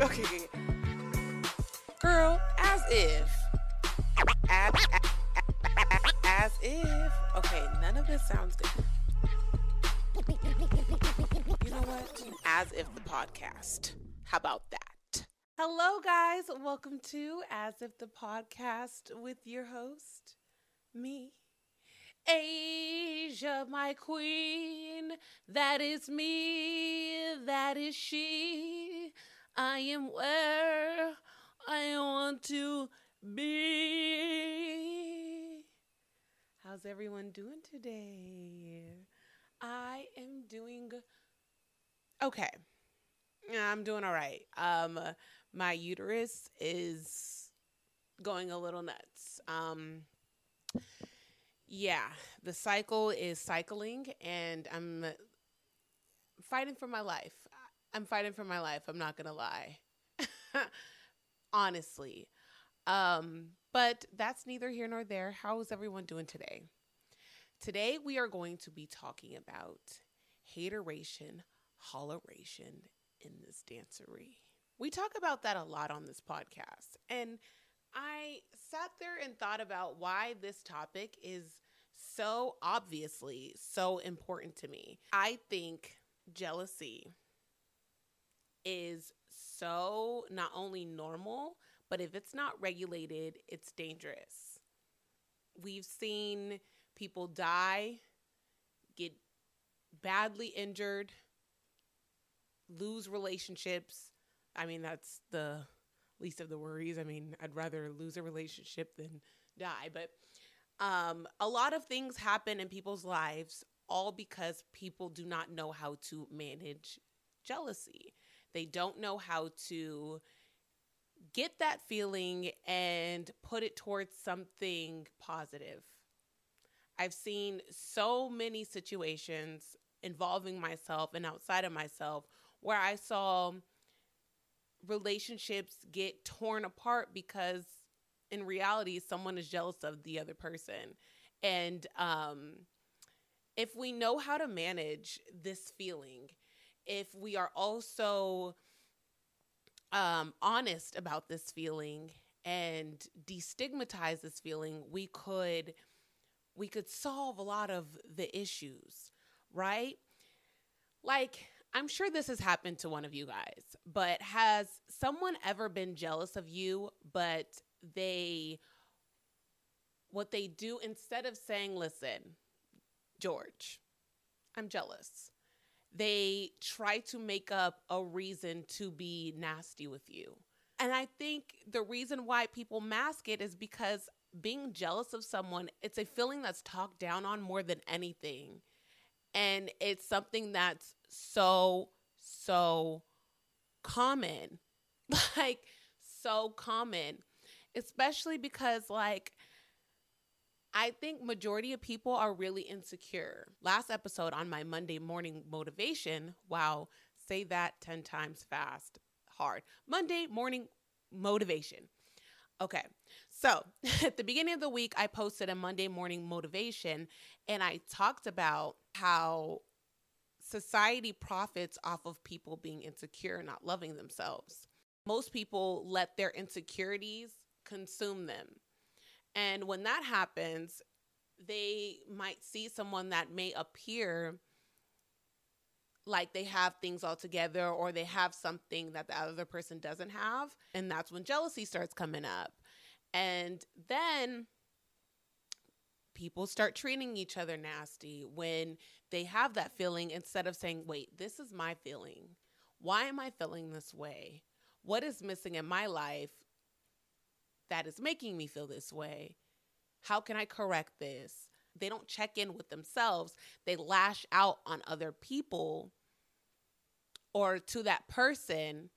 okay. Girl, as if. As, as if. Okay, none of this sounds good. You know what? As if the podcast. How about that? Hello, guys. Welcome to As If the Podcast with your host, me, Asia, my queen. That is me. That is she. I am where I want to be. How's everyone doing today? I am doing okay. I'm doing all right. Um, my uterus is going a little nuts. Um, yeah, the cycle is cycling, and I'm fighting for my life. I'm fighting for my life. I'm not gonna lie, honestly. Um, but that's neither here nor there. How is everyone doing today? Today we are going to be talking about hateration, holleration in this dancery. We talk about that a lot on this podcast, and I sat there and thought about why this topic is so obviously so important to me. I think jealousy is so not only normal, but if it's not regulated, it's dangerous. We've seen people die, get badly injured, lose relationships. I mean, that's the least of the worries. I mean, I'd rather lose a relationship than die, but um, a lot of things happen in people's lives all because people do not know how to manage jealousy. They don't know how to get that feeling and put it towards something positive. I've seen so many situations involving myself and outside of myself where I saw relationships get torn apart because in reality someone is jealous of the other person. And um if we know how to manage this feeling, if we are also um, honest about this feeling and destigmatize this feeling, we could we could solve a lot of the issues, right? Like I'm sure this has happened to one of you guys, but has someone ever been jealous of you, but they what they do instead of saying, "Listen, George, I'm jealous." They try to make up a reason to be nasty with you. And I think the reason why people mask it is because being jealous of someone, it's a feeling that's talked down on more than anything. And it's something that's so, so common. Like, so common. Especially because, like, I think majority of people are really insecure. Last episode on my Monday morning motivation, wow, say that 10 times fast, hard. Monday morning motivation. Okay. So, at the beginning of the week, I posted a Monday morning motivation and I talked about how society profits off of people being insecure, and not loving themselves. Most people let their insecurities consume them. And when that happens, they might see someone that may appear like they have things all together or they have something that the other person doesn't have. And that's when jealousy starts coming up. And then people start treating each other nasty when they have that feeling instead of saying, wait, this is my feeling. Why am I feeling this way? What is missing in my life that is making me feel this way? How can I correct this? They don't check in with themselves. They lash out on other people or to that person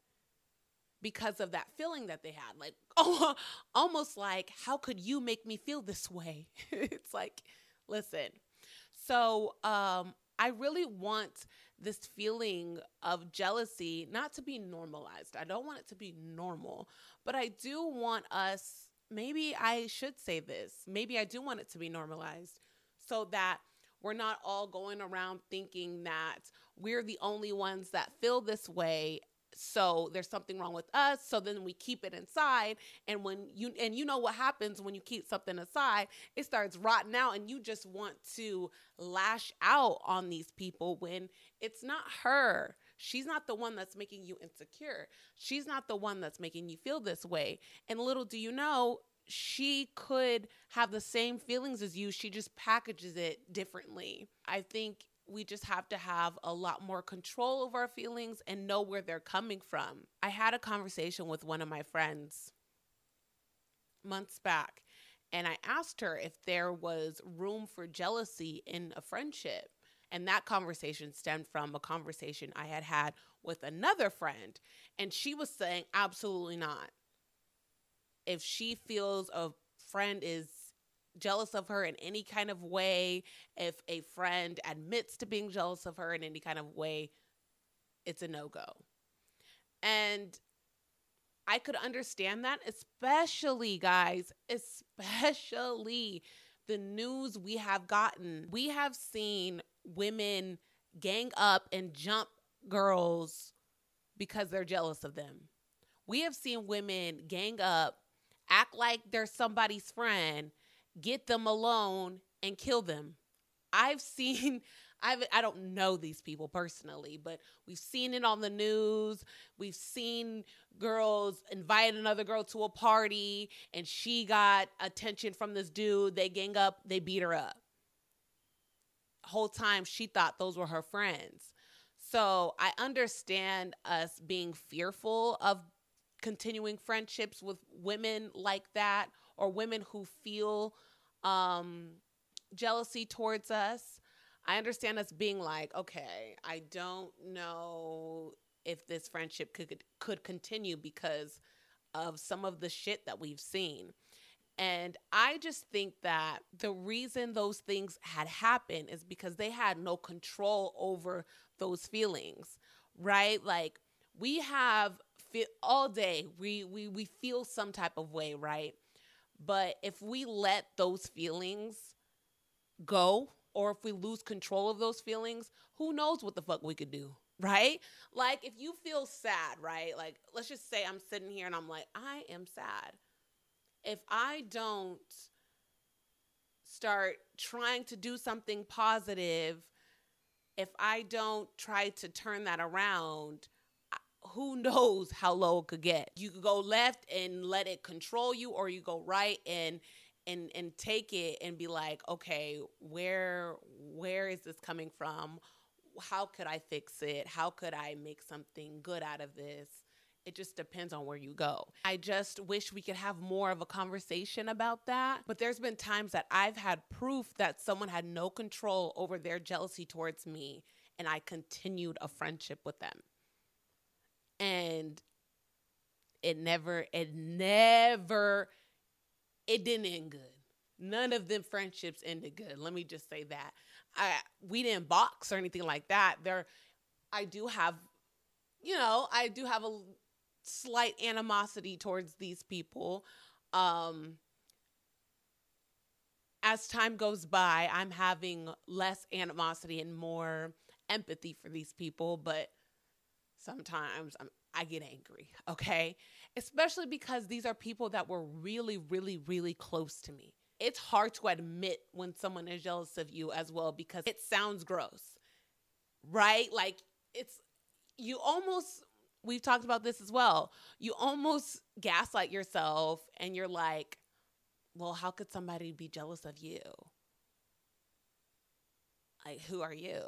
because of that feeling that they had. Like, oh, almost like, how could you make me feel this way? it's like, listen. So, um, I really want this feeling of jealousy not to be normalized. I don't want it to be normal, but I do want us, maybe I should say this, maybe I do want it to be normalized so that we're not all going around thinking that we're the only ones that feel this way. So there's something wrong with us so then we keep it inside. And when you and you know what happens when you keep something aside? It starts rotting out and you just want to lash out on these people when it's not her she's not the one that's making you insecure she's not the one that's making you feel this way and little do you know she could have the same feelings as you she just packages it differently i think we just have to have a lot more control over our feelings and know where they're coming from. I had a conversation with one of my friends months back, and I asked her if there was room for jealousy in a friendship. And that conversation stemmed from a conversation I had had with another friend. And she was saying, absolutely not. If she feels a friend is jealous of her in any kind of way, if a friend admits to being jealous of her in any kind of way, it's a no go. And I could understand that, especially, guys, especially the news we have gotten. We have seen women gang up and jump girls because they're jealous of them. We have seen women gang up, act like they're somebody's friend, get them alone and kill them. I've seen I've I don't know these people personally, but we've seen it on the news. We've seen girls invite another girl to a party and she got attention from this dude. They gang up, they beat her up. Whole time she thought those were her friends. So I understand us being fearful of continuing friendships with women like that or women who feel um, jealousy towards us. I understand us being like, okay, I don't know if this friendship could could continue because of some of the shit that we've seen. And I just think that the reason those things had happened is because they had no control over those feelings, right? Like we have feel all day we we we feel some type of way, right? But if we let those feelings go, or if we lose control of those feelings, who knows what the fuck we could do, right? Like if you feel sad, right? Like let's just say I'm sitting here and I'm like, I am sad. If I don't start trying to do something positive, if I don't try to turn that around, who knows how low it could get. You could go left and let it control you, or you go right and and and take it and be like, okay, where where is this coming from? How could I fix it? How could I make something good out of this? It just depends on where you go. I just wish we could have more of a conversation about that. But there's been times that I've had proof that someone had no control over their jealousy towards me, and I continued a friendship with them and it never it never it didn't end good none of them friendships ended good let me just say that i we didn't box or anything like that there i do have you know i do have a slight animosity towards these people um as time goes by i'm having less animosity and more empathy for these people but sometimes I'm, I get angry, okay? Especially because these are people that were really, really, really close to me. It's hard to admit when someone is jealous of you as well because it sounds gross, right? Like it's, you almost, we've talked about this as well. You almost gaslight yourself and you're like, well, how could somebody be jealous of you? Like, who are you?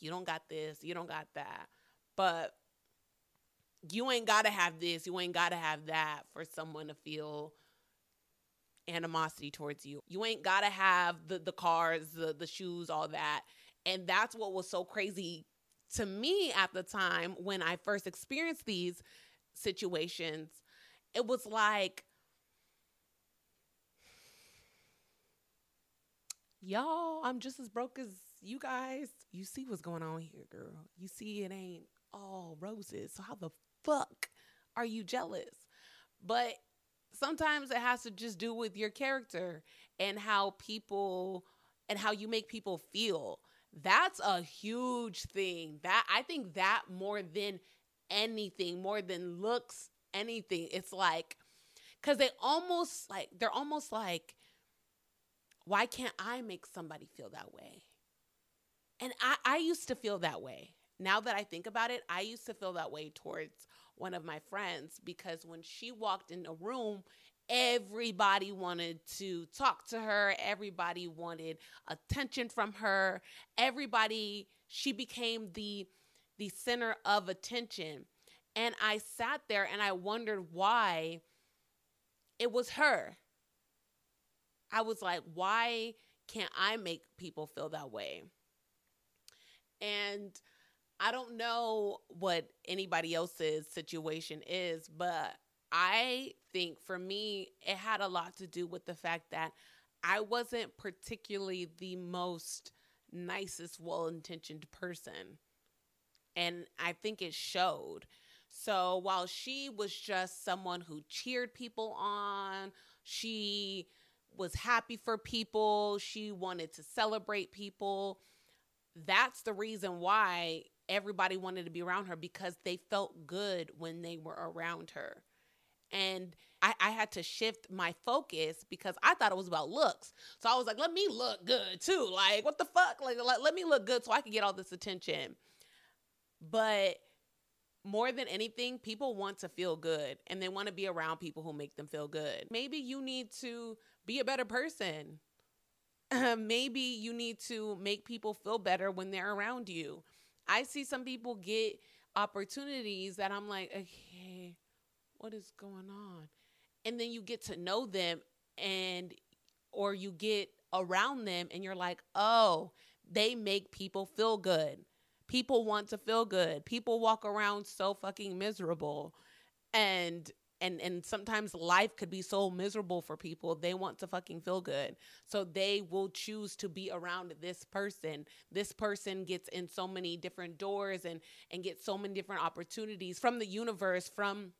You don't got this, you don't got that. But you ain't got to have this, you ain't got to have that for someone to feel animosity towards you. You ain't got to have the the cars, the the shoes, all that. And that's what was so crazy to me at the time when I first experienced these situations. It was like y'all, I'm just as broke as you guys. You see what's going on here, girl. You see it ain't all roses. So how the fuck are you jealous? But sometimes it has to just do with your character and how people and how you make people feel. That's a huge thing. That I think that more than anything, more than looks, anything. It's like, because they almost like, they're almost like, why can't I make somebody feel that way? And I, I used to feel that way. Now that I think about it, I used to feel that way towards one of my friends because when she walked in a room, everybody wanted to talk to her, everybody wanted attention from her, everybody she became the the center of attention. And I sat there and I wondered why it was her. I was like, why can't I make people feel that way? And I don't know what anybody else's situation is, but I think for me, it had a lot to do with the fact that I wasn't particularly the most nicest, well intentioned person. And I think it showed. So while she was just someone who cheered people on, she was happy for people, she wanted to celebrate people. That's the reason why everybody wanted to be around her because they felt good when they were around her. And I, I, had to shift my focus because I thought it was about looks. So I was like, let me look good too. Like, what the fuck? Like, let, let me look good so I can get all this attention. But more than anything, people want to feel good and they want to be around people who make them feel good. Maybe you need to be a better person. maybe you need to make people feel better when they're around you. I see some people get opportunities that I'm like, okay, what is going on? And then you get to know them and or you get around them and you're like, "Oh, they make people feel good." People want to feel good. People walk around so fucking miserable. And and and sometimes life could be so miserable for people they want to fucking feel good so they will choose to be around this person this person gets in so many different doors and and gets so many different opportunities from the universe from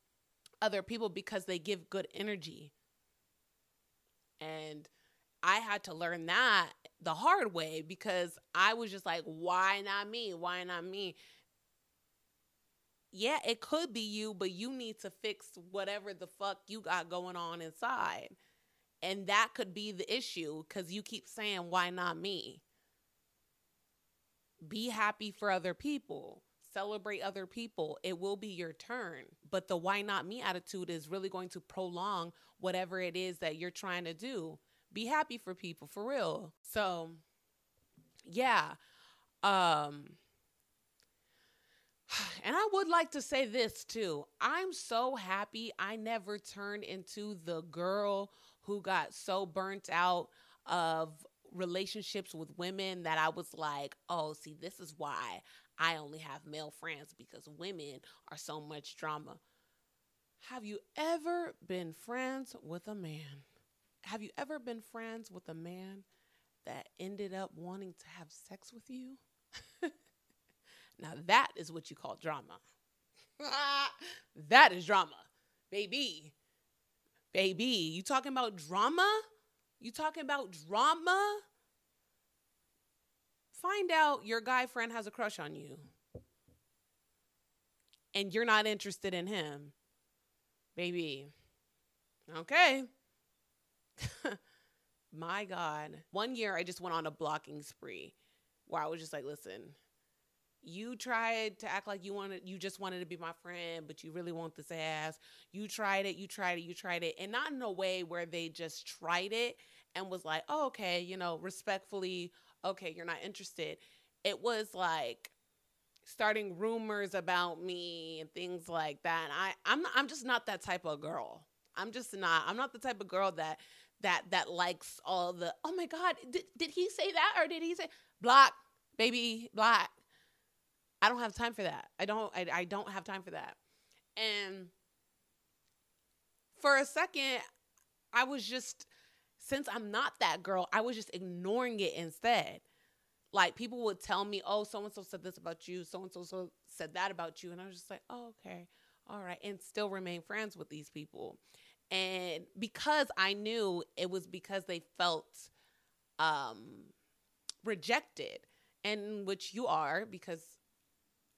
other people because they give good energy and I had to learn that the hard way because I was just like, why not me? Why not me? yeah, it could be you, but you need to fix whatever the fuck you got going on inside. And that could be the issue because you keep saying, why not me? Be happy for other people, celebrate other people. It will be your turn. But the why not me attitude is really going to prolong whatever it is that you're trying to do. Be happy for people, for real. So, yeah. Um, and I would like to say this too. I'm so happy I never turned into the girl who got so burnt out of relationships with women that I was like, oh, see, this is why I only have male friends because women are so much drama. Have you ever been friends with a man? Have you ever been friends with a man that ended up wanting to have sex with you? Now that is what you call drama. that is drama, baby. Baby, you talking about drama? You talking about drama? Find out your guy friend has a crush on you and you're not interested in him. Baby. Okay. My God. One year I just went on a blocking spree where I was just like, listen, you tried to act like you wanted you just wanted to be my friend but you really want this ass you tried it you tried it you tried it and not in a way where they just tried it and was like oh, okay you know respectfully okay you're not interested it was like starting rumors about me and things like that and i i'm i'm just not that type of girl i'm just not i'm not the type of girl that that that likes all the oh my god did, did he say that or did he say block baby block I don't have time for that. I don't I, I don't have time for that. And for a second, I was just since I'm not that girl, I was just ignoring it instead. Like people would tell me, "Oh, so and so said this about you, so and so said that about you," and I was just like, "Oh, okay, all right," and still remain friends with these people. And because I knew it was because they felt um, rejected, and which you are because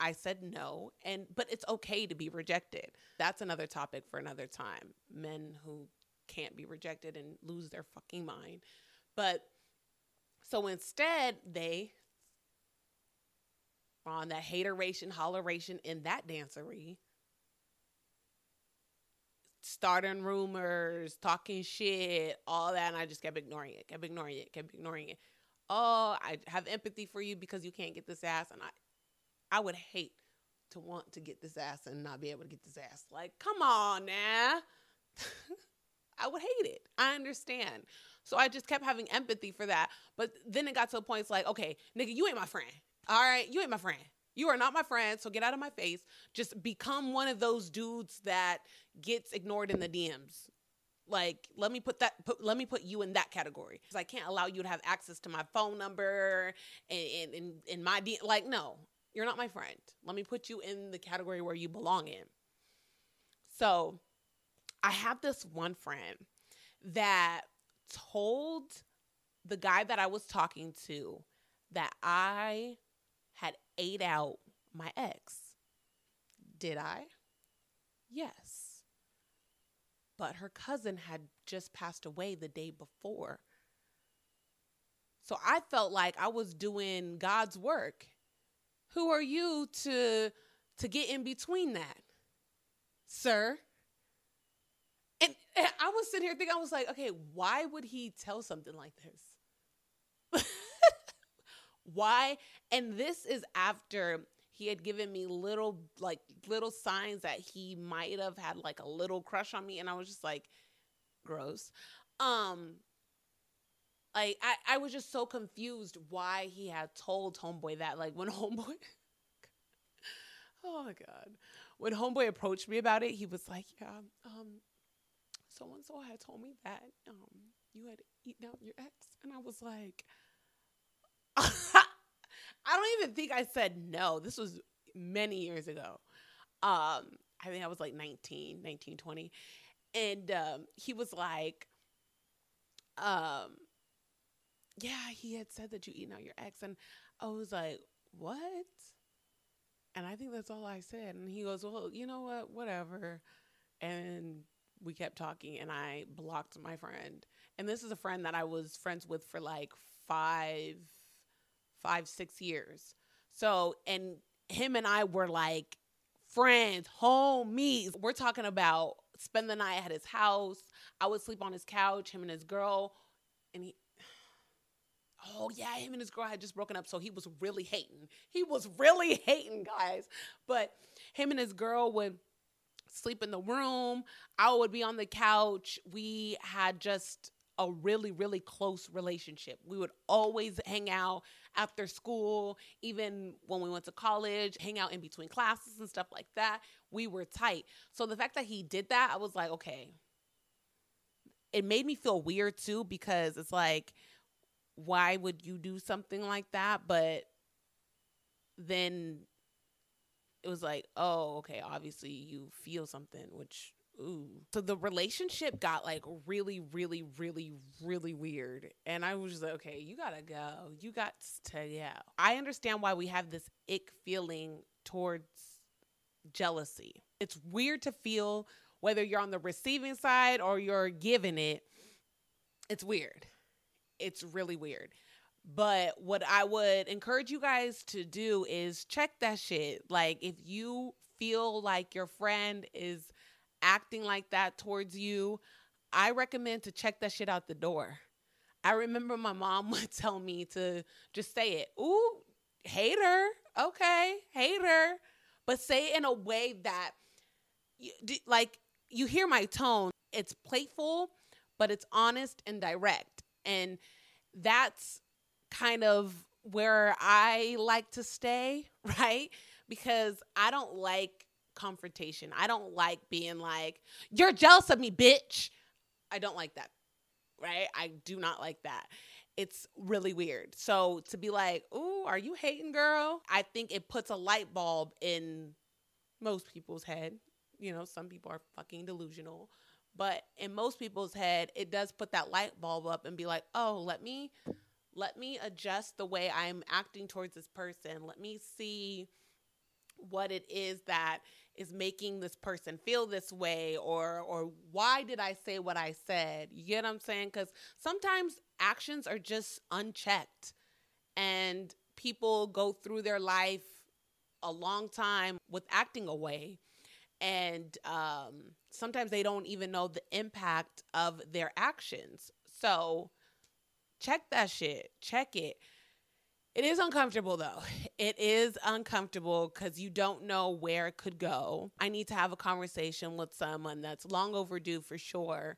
I said no and but it's okay to be rejected. That's another topic for another time. Men who can't be rejected and lose their fucking mind. But so instead they on that hateration, holleration in that dancery starting rumors, talking shit, all that. And I just kept ignoring it, kept ignoring it, kept ignoring it. Oh, I have empathy for you because you can't get this ass. And I, I would hate to want to get this ass and not be able to get this ass. Like, come on now. I would hate it. I understand. So I just kept having empathy for that. But then it got to a point it's like, okay, nigga, you ain't my friend. All right, you ain't my friend. You are not my friend, so get out of my face. Just become one of those dudes that gets ignored in the DMs. Like, let me put that put, let me put you in that category. Cuz I can't allow you to have access to my phone number and in in my D like no. You're not my friend. Let me put you in the category where you belong in. So, I have this one friend that told the guy that I was talking to that I had ate out my ex. Did I? Yes. But her cousin had just passed away the day before. So I felt like I was doing God's work. Who are you to to get in between that? Sir? And, and I was sitting here thinking I was like, okay, why would he tell something like this? why? And this is after he had given me little like little signs that he might have had like a little crush on me and I was just like gross. Um like I, I was just so confused why he had told homeboy that like when homeboy oh my god when homeboy approached me about it he was like yeah um so and so had told me that um you had eaten out your ex and i was like I don't even think I said no. This was many years ago. Um, I think I was like 19, 19, 20. And um, he was like, um, yeah, he had said that you eaten out your ex. And I was like, what? And I think that's all I said. And he goes, well, you know what? Whatever. And we kept talking and I blocked my friend. And this is a friend that I was friends with for like five five, six years. So, and him and I were like friends, homies. We're talking about spend the night at his house. I would sleep on his couch, him and his girl. And he, oh yeah, him and his girl had just broken up. So he was really hating. He was really hating, guys. But him and his girl would sleep in the room. I would be on the couch. We had just a really, really close relationship. We would always hang out after school, even when we went to college, hang out in between classes and stuff like that. We were tight. So the fact that he did that, I was like, okay. It made me feel weird too because it's like, why would you do something like that? But then it was like, oh, okay, obviously you feel something, which ooh. So the relationship got like really, really, really, really weird. And I was just like, okay, you gotta go. You got to go. I understand why we have this ick feeling towards jealousy. It's weird to feel whether you're on the receiving side or you're giving it. It's weird. It's really weird. But what I would encourage you guys to do is check that shit. Like, if you feel like your friend is acting like that towards you, I recommend to check that shit out the door. I remember my mom would tell me to just say it. Ooh, hater. Okay, hater. But say it in a way that, like, you hear my tone. It's playful, but it's honest and direct. And that's kind of where I like to stay, right? Because I don't like confrontation. I don't like being like, you're jealous of me, bitch. I don't like that. Right? I do not like that. It's really weird. So to be like, ooh, are you hating, girl? I think it puts a light bulb in most people's head. You know, some people are fucking delusional. But in most people's head, it does put that light bulb up and be like, oh, let me let me adjust the way I'm acting towards this person. Let me see what it is that is making this person feel this way or or why did I say what I said? You get what I'm saying? Cuz sometimes actions are just unchecked and people go through their life a long time with acting away and um, sometimes they don't even know the impact of their actions so check that shit check it it is uncomfortable though. It is uncomfortable because you don't know where it could go. I need to have a conversation with someone that's long overdue for sure.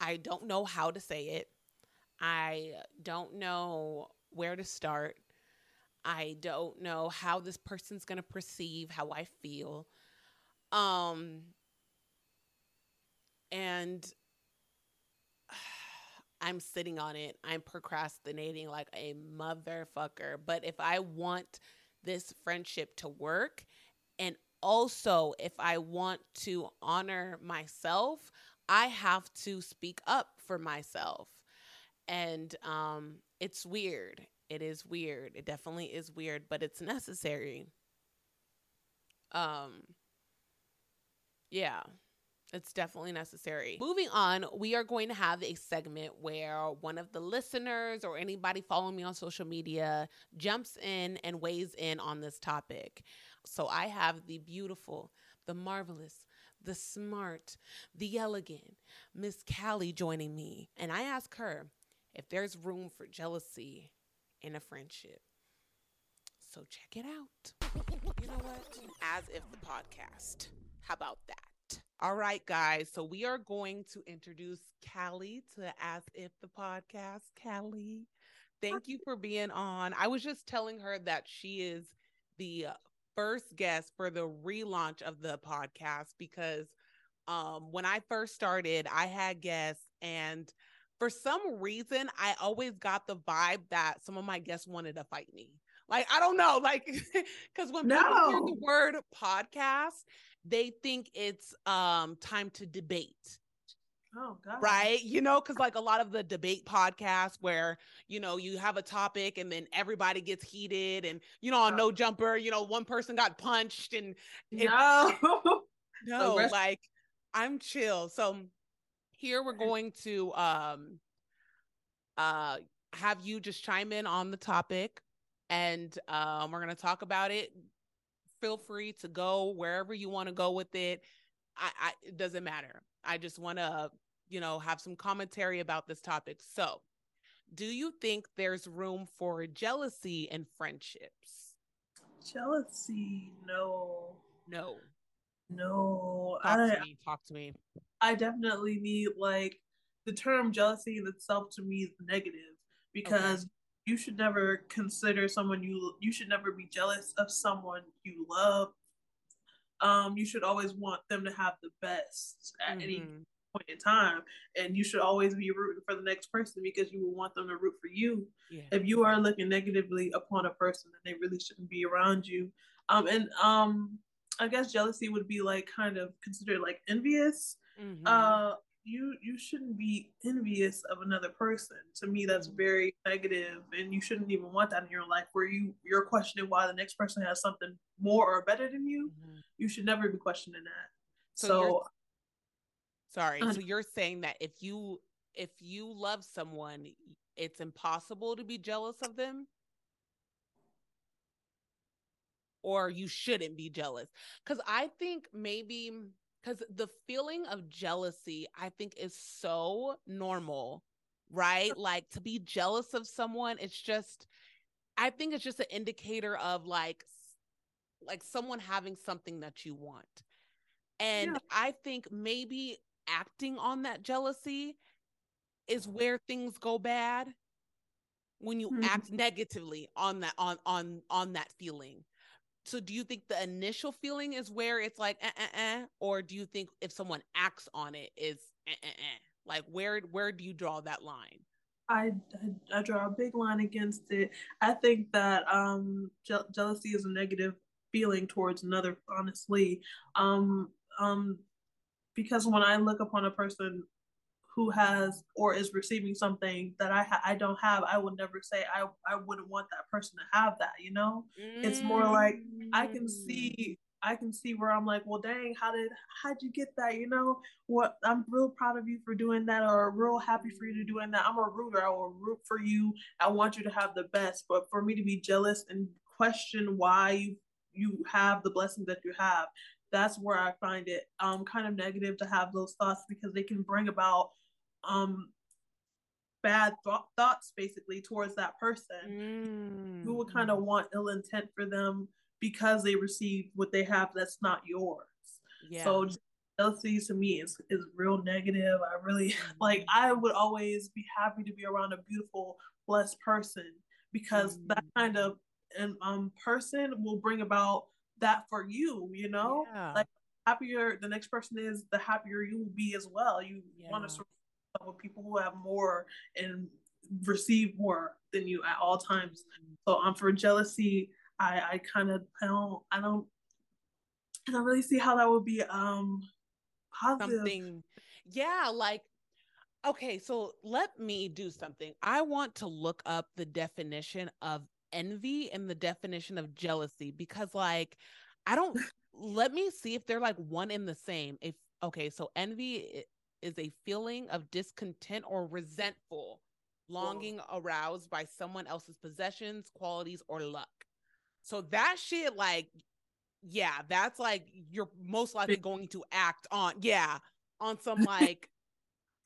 I don't know how to say it. I don't know where to start. I don't know how this person's going to perceive how I feel. Um and I'm sitting on it. I'm procrastinating like a motherfucker. But if I want this friendship to work, and also if I want to honor myself, I have to speak up for myself. And um, it's weird. It is weird. It definitely is weird, but it's necessary. Um, yeah. It's definitely necessary. Moving on, we are going to have a segment where one of the listeners or anybody following me on social media jumps in and weighs in on this topic. So I have the beautiful, the marvelous, the smart, the elegant Miss Callie joining me. And I ask her if there's room for jealousy in a friendship. So check it out. You know what? As if the podcast. How about that? All right, guys. So we are going to introduce Callie to As If the Podcast. Callie, thank you for being on. I was just telling her that she is the first guest for the relaunch of the podcast because um, when I first started, I had guests and for some reason, I always got the vibe that some of my guests wanted to fight me. Like, I don't know, like, because when no. people hear the word podcast, they think it's um time to debate. Oh god. Right? You know, cuz like a lot of the debate podcasts where, you know, you have a topic and then everybody gets heated and you know, on no jumper, you know, one person got punched and No. no, like I'm chill. So here we're going to um uh have you just chime in on the topic and um we're going to talk about it feel free to go wherever you want to go with it. I, I it doesn't matter. I just want to, you know, have some commentary about this topic. So, do you think there's room for jealousy in friendships? Jealousy, no. No. No. Talk I, to me. Talk to me. I definitely need like the term jealousy in itself to me is negative because okay you should never consider someone you you should never be jealous of someone you love um you should always want them to have the best at mm-hmm. any point in time and you should always be rooting for the next person because you will want them to root for you yeah. if you are looking negatively upon a person then they really shouldn't be around you um and um i guess jealousy would be like kind of considered like envious mm-hmm. uh you you shouldn't be envious of another person. To me, that's mm-hmm. very negative, and you shouldn't even want that in your life. Where you you're questioning why the next person has something more or better than you. Mm-hmm. You should never be questioning that. So, so sorry. Uh, so you're saying that if you if you love someone, it's impossible to be jealous of them or you shouldn't be jealous because i think maybe because the feeling of jealousy, I think, is so normal, right? Like to be jealous of someone, it's just, I think it's just an indicator of like, like someone having something that you want. And yeah. I think maybe acting on that jealousy is where things go bad when you mm-hmm. act negatively on that on on on that feeling so do you think the initial feeling is where it's like eh, eh, eh, or do you think if someone acts on it is eh, eh, eh? like where where do you draw that line I, I, I draw a big line against it i think that um je- jealousy is a negative feeling towards another honestly um um because when i look upon a person who has or is receiving something that I ha- I don't have, I would never say I I wouldn't want that person to have that. You know, mm. it's more like I can see I can see where I'm like, well, dang, how did how'd you get that? You know, what I'm real proud of you for doing that, or real happy for you to doing that. I'm a rooter. I will root for you. I want you to have the best. But for me to be jealous and question why you you have the blessing that you have, that's where I find it um kind of negative to have those thoughts because they can bring about um bad th- thoughts basically towards that person mm. who would kind of want ill intent for them because they received what they have that's not yours. Yeah. So jealousy to me is is real negative. I really like I would always be happy to be around a beautiful, blessed person because mm-hmm. that kind of um person will bring about that for you, you know? Yeah. Like happier the next person is, the happier you will be as well. You yeah. want to with people who have more and receive more than you at all times. So I'm um for jealousy, I I kind of I don't I don't I don't really see how that would be um positive. Something, yeah, like okay, so let me do something. I want to look up the definition of envy and the definition of jealousy because like I don't let me see if they're like one in the same. If okay, so envy is a feeling of discontent or resentful longing aroused by someone else's possessions, qualities, or luck. So that shit, like, yeah, that's like you're most likely going to act on, yeah, on some like.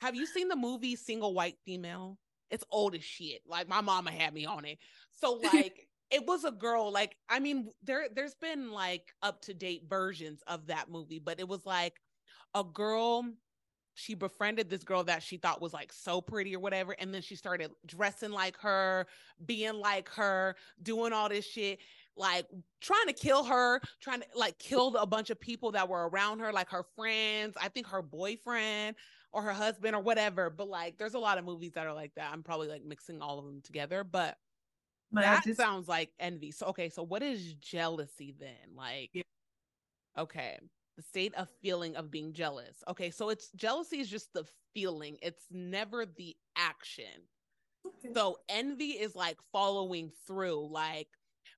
have you seen the movie Single White Female? It's old as shit. Like my mama had me on it. So like it was a girl like I mean there there's been like up to date versions of that movie, but it was like a girl she befriended this girl that she thought was like so pretty or whatever and then she started dressing like her, being like her, doing all this shit like trying to kill her, trying to like kill a bunch of people that were around her, like her friends, I think her boyfriend or her husband or whatever. But like, there's a lot of movies that are like that. I'm probably like mixing all of them together, but that just... sounds like envy. So, okay, so what is jealousy then? Like, yeah. okay, the state of feeling of being jealous. Okay, so it's jealousy is just the feeling, it's never the action. Okay. So, envy is like following through, like,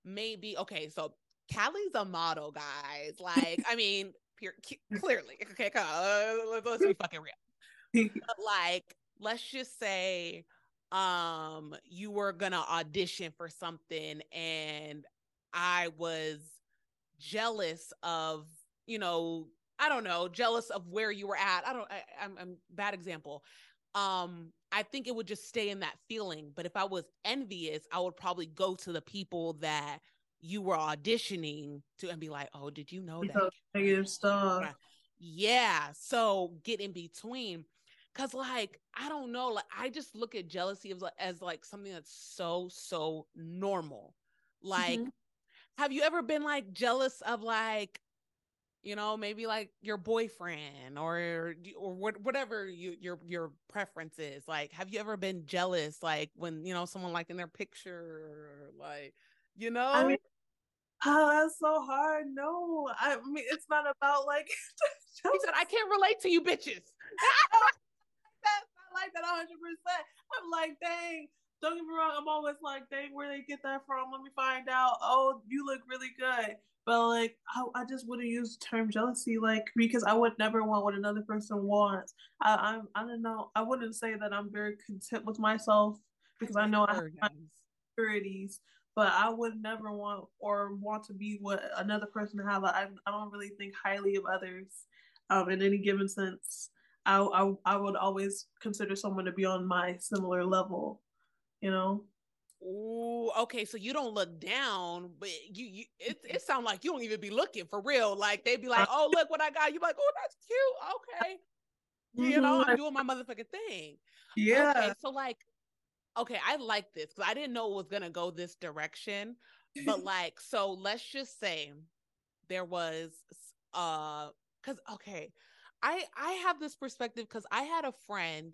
maybe okay, so Callie's a model, guys. Like, I mean, pure, clearly, okay, uh, let's be fucking real. but like, let's just say, um, you were gonna audition for something, and I was jealous of, you know, I don't know, jealous of where you were at. I don't. I, I'm, I'm bad example. Um, I think it would just stay in that feeling. But if I was envious, I would probably go to the people that you were auditioning to and be like, oh, did you know that? Negative stuff. Yeah. So get in between. Cause like, I don't know, like I just look at jealousy as, as like something that's so, so normal. Like, mm-hmm. have you ever been like jealous of like you know maybe like your boyfriend or or what, whatever you, your your preference is like have you ever been jealous like when you know someone like in their picture or like you know? I mean, oh that's so hard no i mean it's not about like he said i can't relate to you bitches. That's not like that 100% i'm like dang don't get me wrong i'm always like dang where they get that from let me find out oh you look really good but like I, I just wouldn't use the term jealousy like because I would never want what another person wants. I I'm I don't know. I wouldn't say that I'm very content with myself because I know I have my insecurities, but I would never want or want to be what another person have. I I don't really think highly of others um in any given sense. I I, I would always consider someone to be on my similar level, you know. Ooh, okay. So you don't look down, but you, you it, it sounds like you don't even be looking for real. Like they'd be like, "Oh, look what I got." You're like, "Oh, that's cute." Okay, mm-hmm. you know, I'm doing my motherfucking thing. Yeah. Okay, so like, okay, I like this because I didn't know it was gonna go this direction. But like, so let's just say there was, uh, because okay, I I have this perspective because I had a friend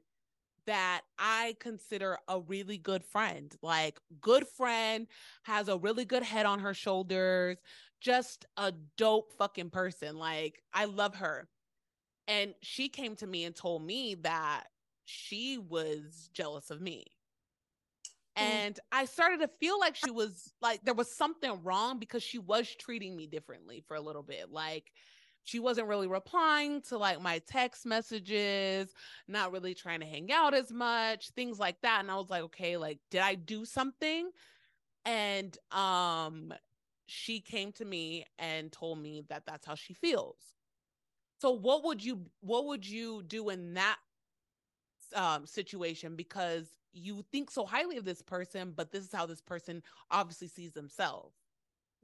that I consider a really good friend. Like, good friend, has a really good head on her shoulders, just a dope fucking person. Like, I love her. And she came to me and told me that she was jealous of me. Mm. And I started to feel like she was like there was something wrong because she was treating me differently for a little bit. Like she wasn't really replying to like my text messages, not really trying to hang out as much, things like that. And I was like, okay, like did I do something? And um she came to me and told me that that's how she feels. So what would you what would you do in that um situation because you think so highly of this person, but this is how this person obviously sees themselves.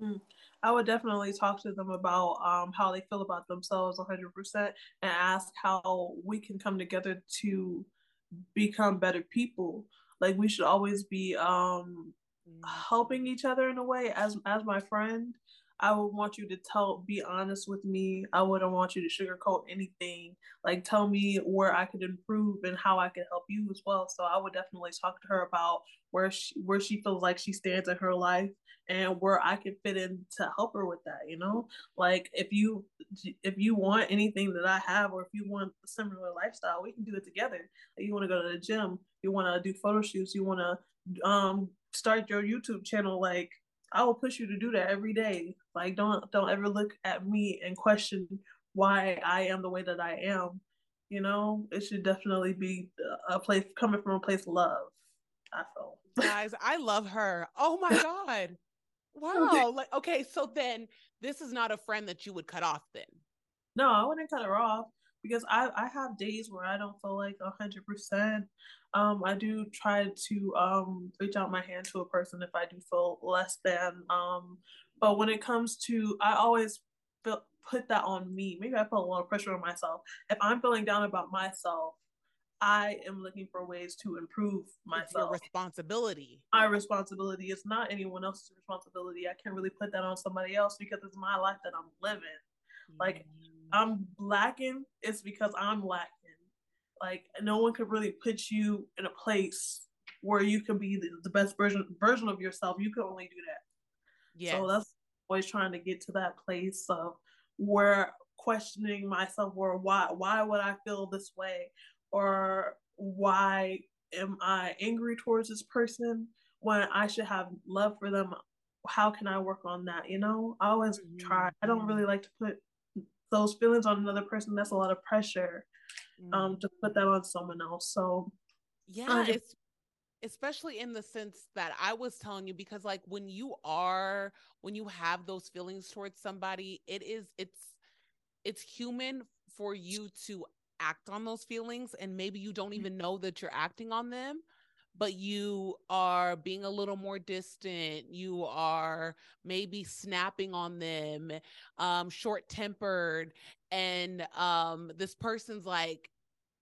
Mm. I would definitely talk to them about um, how they feel about themselves 100% and ask how we can come together to become better people. Like we should always be um, mm. helping each other in a way as as my friend I would want you to tell, be honest with me. I wouldn't want you to sugarcoat anything. Like, tell me where I could improve and how I could help you as well. So I would definitely talk to her about where she where she feels like she stands in her life and where I can fit in to help her with that. You know, like if you if you want anything that I have, or if you want a similar lifestyle, we can do it together. You want to go to the gym, you want to do photo shoots, you want to um start your YouTube channel, like I will push you to do that every day. Like don't don't ever look at me and question why I am the way that I am. You know, it should definitely be a place coming from a place of love. I feel. Guys, I love her. Oh my god. Wow. Like okay, so then this is not a friend that you would cut off then. No, I wouldn't cut her off because I I have days where I don't feel like a hundred percent. Um, I do try to um reach out my hand to a person if I do feel less than. Um, but when it comes to, I always feel put that on me. Maybe I put a lot of pressure on myself. If I'm feeling down about myself, I am looking for ways to improve myself. It's responsibility. My responsibility. It's not anyone else's responsibility. I can't really put that on somebody else because it's my life that I'm living. Like I'm lacking, it's because I'm lacking. Like no one could really put you in a place where you can be the, the best version version of yourself. You can only do that. Yeah. So that's always trying to get to that place of where questioning myself or why why would I feel this way or why am I angry towards this person when I should have love for them? How can I work on that? You know, I always mm-hmm. try. I don't really like to put those feelings on another person that's a lot of pressure um to put that on someone else so yeah just, it's especially in the sense that I was telling you because like when you are when you have those feelings towards somebody it is it's it's human for you to act on those feelings and maybe you don't mm. even know that you're acting on them but you are being a little more distant you are maybe snapping on them um short tempered and um this person's like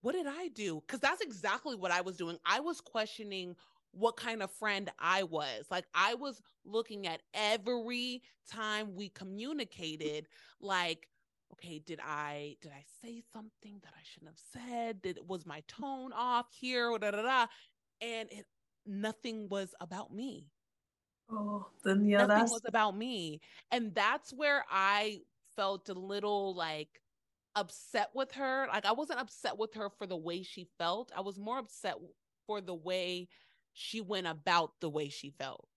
what did i do cuz that's exactly what i was doing i was questioning what kind of friend I was. Like I was looking at every time we communicated like okay, did I did I say something that I shouldn't have said? Did it was my tone off here? Da, da, da and it nothing was about me. Oh, then yeah, nothing that's... was about me, and that's where I felt a little like upset with her. Like I wasn't upset with her for the way she felt. I was more upset for the way she went about the way she felt.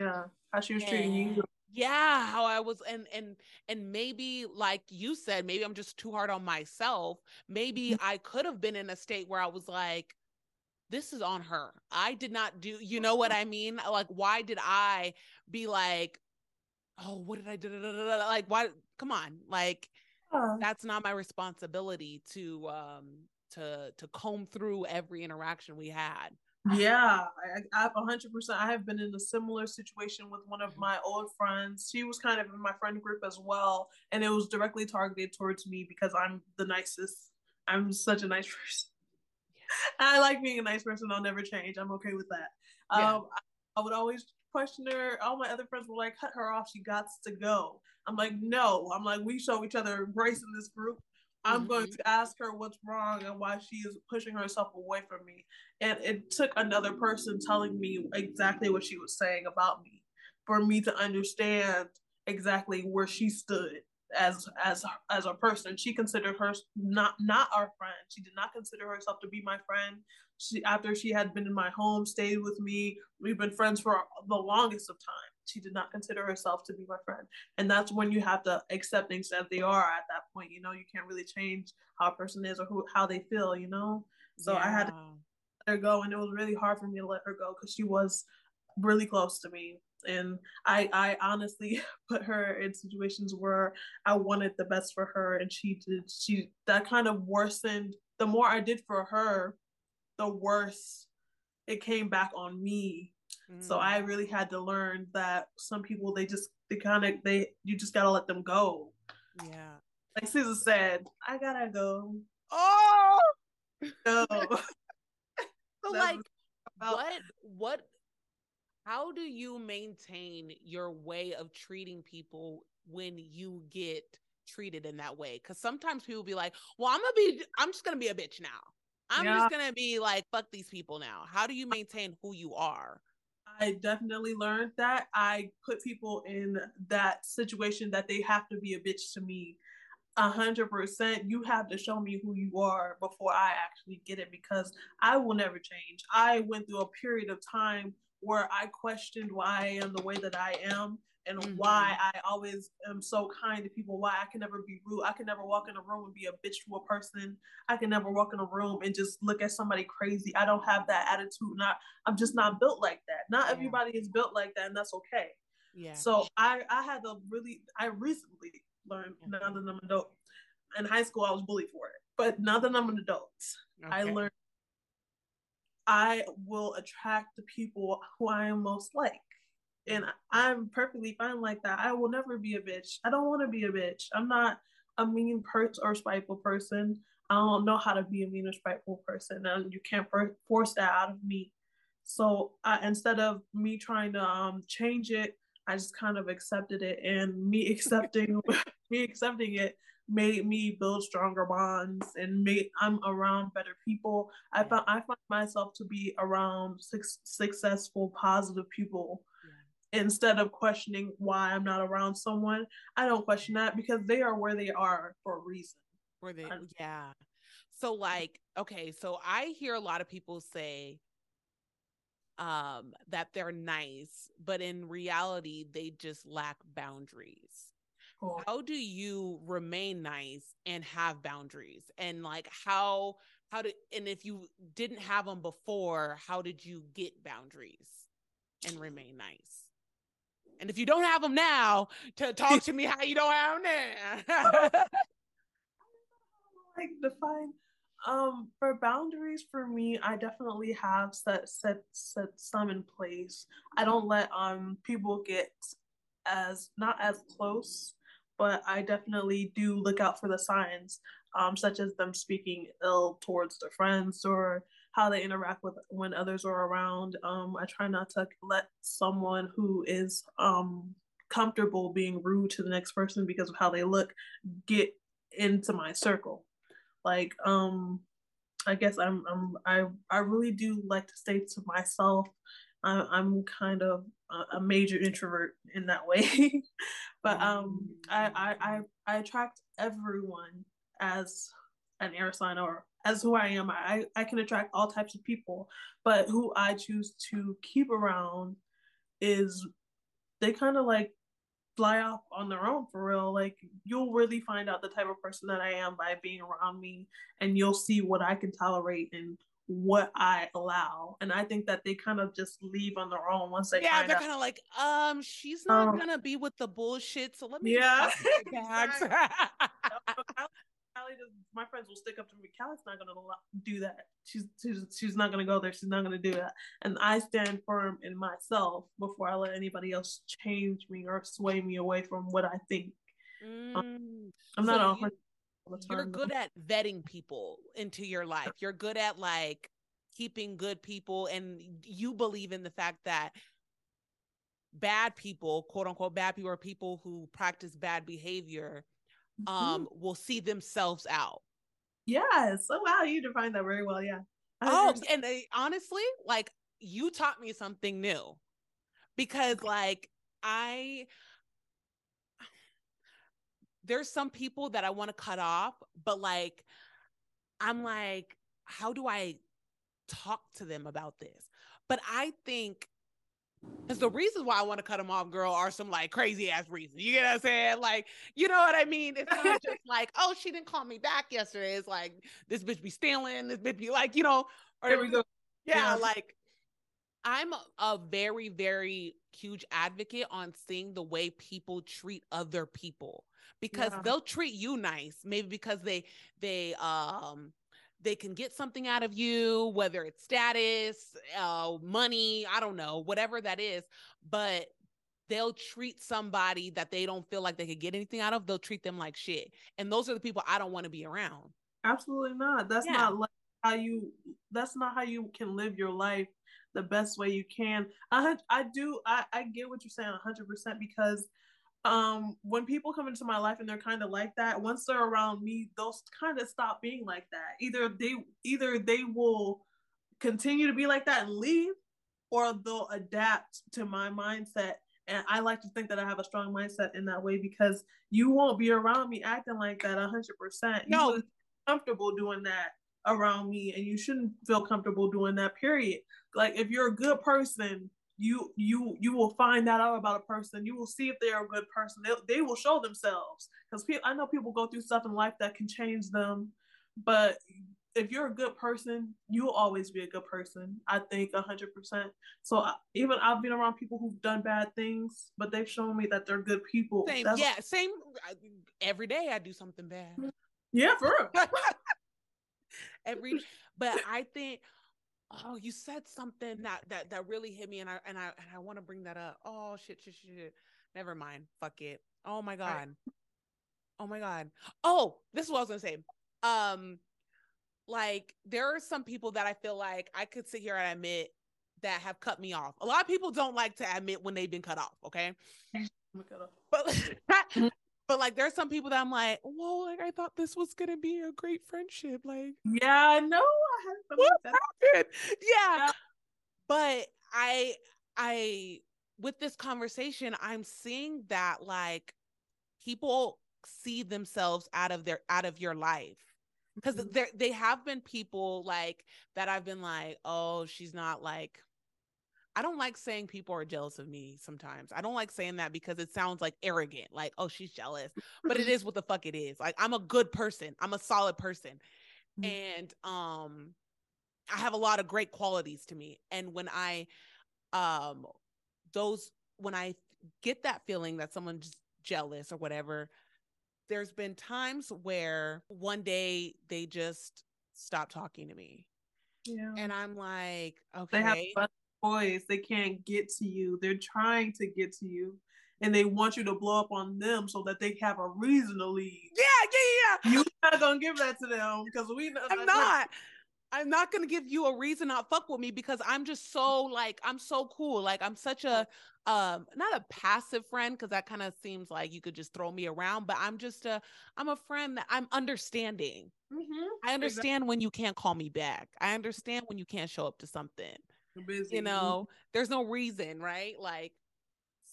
Yeah, how she was and, treating you. Yeah, how I was, and and and maybe like you said, maybe I'm just too hard on myself. Maybe mm-hmm. I could have been in a state where I was like, this is on her. I did not do, you know what I mean? Like, why did I be like, oh, what did I do? Like, why? Come on. Like, that's not my responsibility to, um, to, to comb through every interaction we had. Yeah, I, I've 100%. I have been in a similar situation with one of mm-hmm. my old friends. She was kind of in my friend group as well. And it was directly targeted towards me because I'm the nicest. I'm such a nice person. I like being a nice person. I'll never change. I'm okay with that. Yeah. Um, I, I, would always question her. All my other friends were like, "Cut her off. She got to go." I'm like, "No." I'm like, "We show each other grace in this group." I'm mm-hmm. going to ask her what's wrong and why she is pushing herself away from me. And it took another person telling me exactly what she was saying about me for me to understand exactly where she stood. As as as a person. She considered her not not our friend. She did not consider herself to be my friend. She after she had been in my home, stayed with me. We've been friends for the longest of time. She did not consider herself to be my friend, and that's when you have to accept things as they are. At that point, you know, you can't really change how a person is or who how they feel. You know, so yeah. I had to let her go, and it was really hard for me to let her go because she was really close to me and I I honestly put her in situations where I wanted the best for her and she did she that kind of worsened. The more I did for her the worse it came back on me. Mm. so I really had to learn that some people they just they kind of they you just gotta let them go. Yeah. Like Caesar said I gotta go. Oh! No. So like what what how do you maintain your way of treating people when you get treated in that way? Because sometimes people be like, well, I'm gonna be, I'm just gonna be a bitch now. I'm yeah. just gonna be like, fuck these people now. How do you maintain who you are? I definitely learned that. I put people in that situation that they have to be a bitch to me. A hundred percent. You have to show me who you are before I actually get it because I will never change. I went through a period of time where I questioned why I am the way that I am and mm-hmm. why I always am so kind to people, why I can never be rude. I can never walk in a room and be a bitch to a person. I can never walk in a room and just look at somebody crazy. I don't have that attitude. Not I'm just not built like that. Not yeah. everybody is built like that, and that's okay. Yeah. So I I had to really I recently learned mm-hmm. now that I'm an adult. In high school I was bullied for it. But now that I'm an adult, okay. I learned I will attract the people who I am most like. And I'm perfectly fine like that. I will never be a bitch. I don't want to be a bitch. I'm not a mean person or spiteful person. I don't know how to be a mean or spiteful person, and you can't force that out of me. So I, instead of me trying to um, change it, I just kind of accepted it, and me accepting me accepting it made me build stronger bonds and made I'm around better people. I found I find myself to be around su- successful, positive people. Yeah. Instead of questioning why I'm not around someone, I don't question that because they are where they are for a reason. Where they, yeah. So like, okay, so I hear a lot of people say, um, that they're nice, but in reality, they just lack boundaries cool. how do you remain nice and have boundaries? And like how how did and if you didn't have them before how did you get boundaries and remain nice? And if you don't have them now to talk to me how you don't have them now. I don't know how to like define um for boundaries for me i definitely have set set set some in place. I don't let um people get as not as close but I definitely do look out for the signs, um, such as them speaking ill towards their friends or how they interact with when others are around. Um, I try not to let someone who is um, comfortable being rude to the next person because of how they look get into my circle. Like, um, I guess I'm, I'm I I really do like to stay to myself. I, I'm kind of a, a major introvert in that way. but um, I, I, I, I attract everyone as an air sign or as who I am. I, I can attract all types of people, but who I choose to keep around is they kind of like fly off on their own for real. Like you'll really find out the type of person that I am by being around me, and you'll see what I can tolerate and what I allow. And I think that they kind of just leave on their own once they Yeah, they're kind of like, um, she's not um, gonna be with the bullshit. So let me Yeah. my friends will stick up to me. Callie's not gonna do that. She's, she's she's not gonna go there. She's not gonna do that. And I stand firm in myself before I let anybody else change me or sway me away from what I think. Mm. Um, I'm so not you, you're good at vetting people into your life. You're good at like keeping good people and you believe in the fact that bad people, quote unquote bad people or people who practice bad behavior mm-hmm. um mm-hmm. will see themselves out. Yes. Oh wow, you defined that very well. Yeah. Oh, and they, honestly, like you taught me something new because like I there's some people that I want to cut off, but like I'm like, how do I talk to them about this? But I think because the reasons why I want to cut them off, girl, are some like crazy ass reasons. You get what I'm saying? Like, you know what I mean? It's not just like, oh, she didn't call me back yesterday. It's like this bitch be stealing, this bitch be like, you know, or there we go. Yeah, yeah. like I'm a very, very huge advocate on seeing the way people treat other people because yeah. they'll treat you nice, maybe because they they um they can get something out of you, whether it's status, uh, money, I don't know, whatever that is, but they'll treat somebody that they don't feel like they could get anything out of, they'll treat them like shit. And those are the people I don't want to be around. Absolutely not. That's yeah. not like how you that's not how you can live your life the best way you can. I I do I I get what you're saying 100% because um when people come into my life and they're kind of like that once they're around me they'll kind of stop being like that. Either they either they will continue to be like that and leave or they'll adapt to my mindset. And i like to think that i have a strong mindset in that way because you won't be around me acting like that 100% no. you comfortable doing that around me and you shouldn't feel comfortable doing that period. Like if you're a good person you you you will find that out about a person. You will see if they're a good person. They, they will show themselves. Because people i know people go through stuff in life that can change them. But if you're a good person you'll always be a good person i think 100% so I, even i've been around people who've done bad things but they've shown me that they're good people. Same, yeah same every day i do something bad. Yeah for real. Every but i think oh you said something that that that really hit me and i and i and i want to bring that up. Oh shit shit shit never mind. Fuck it. Oh my god. Right. oh my god. Oh this is what i was gonna say. Um like there are some people that i feel like i could sit here and admit that have cut me off. A lot of people don't like to admit when they've been cut off okay? But But like there's some people that I'm like, whoa, like I thought this was gonna be a great friendship. Like, yeah, know. what happened? Yeah. But I I with this conversation, I'm seeing that like people see themselves out of their out of your life because mm-hmm. there they have been people like that I've been like, oh, she's not like I don't like saying people are jealous of me sometimes. I don't like saying that because it sounds like arrogant, like, oh, she's jealous. But it is what the fuck it is. Like I'm a good person. I'm a solid person. Mm-hmm. And um I have a lot of great qualities to me. And when I um those when I get that feeling that someone's jealous or whatever, there's been times where one day they just stop talking to me. Yeah. And I'm like, okay. They have fun voice. They can't get to you. They're trying to get to you. And they want you to blow up on them so that they have a reason to leave. Yeah, yeah, yeah. You're not gonna give that to them because we know. I'm not. I'm not gonna give you a reason not fuck with me because I'm just so like I'm so cool. Like I'm such a um not a passive friend because that kind of seems like you could just throw me around, but I'm just a I'm a friend that I'm understanding. Mm-hmm. I understand exactly. when you can't call me back. I understand when you can't show up to something busy. You know, there's no reason, right? Like,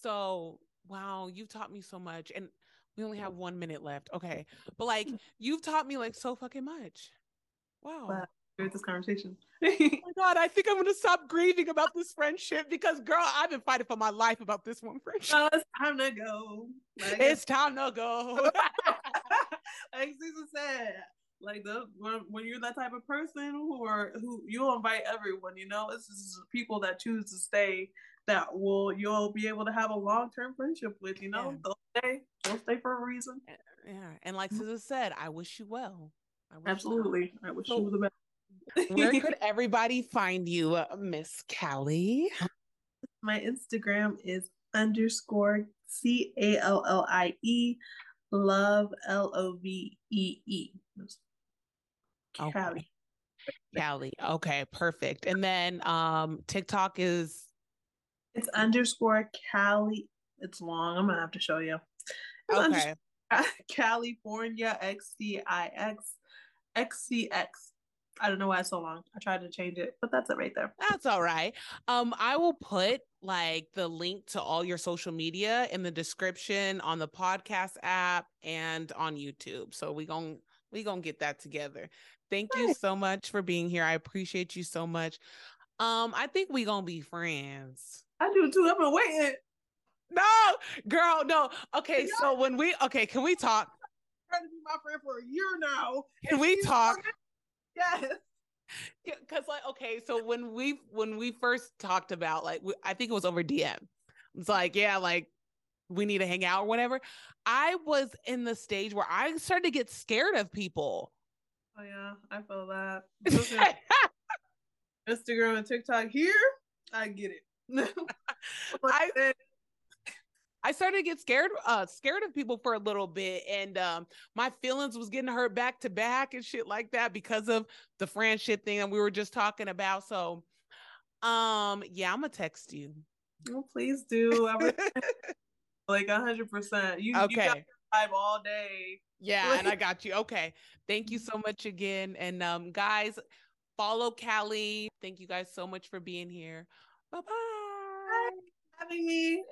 so wow, you've taught me so much. And we only have one minute left. Okay. But like you've taught me like so fucking much. Wow. Wow. this conversation. oh my god, I think I'm gonna stop grieving about this friendship because girl, I've been fighting for my life about this one friendship. Oh, it's time to go. Like, it's time to go. like Susan said, like the when, when you're that type of person who are who you'll invite everyone, you know, this is people that choose to stay that will you'll be able to have a long term friendship with, you know. Yeah. They'll stay, stay for a reason. Yeah, and like Susan said, I wish you well. I Absolutely, you well. I wish so, you the best. where could everybody find you, uh, Miss Callie? My Instagram is underscore C A L L I E love L O V E E. Callie. Callie. Okay, perfect. And then um TikTok is it's underscore Cali. It's long. I'm gonna have to show you. Okay. California X C I X X C X. I don't know why it's so long. I tried to change it, but that's it right there. That's all right. Um, I will put like the link to all your social media in the description on the podcast app and on YouTube. So we going we gonna get that together. Thank you so much for being here. I appreciate you so much. Um, I think we gonna be friends. I do too. I've been waiting. No, girl, no. Okay, so when we okay, can we talk? Trying to be my friend for a year now. Can we talk? Yes. Because like okay, so when we when we first talked about like we, I think it was over DM. It's like yeah, like we need to hang out or whatever. I was in the stage where I started to get scared of people. Oh yeah, I feel that. Instagram and TikTok here, I get it. I I started to get scared, uh, scared of people for a little bit, and um, my feelings was getting hurt back to back and shit like that because of the friendship thing that we were just talking about. So, um, yeah, I'm gonna text you. Oh, please do. Like hundred percent. You okay? You got all day. Yeah, and I got you. Okay, thank you so much again, and um, guys, follow Callie. Thank you guys so much for being here. Bye bye. Having me.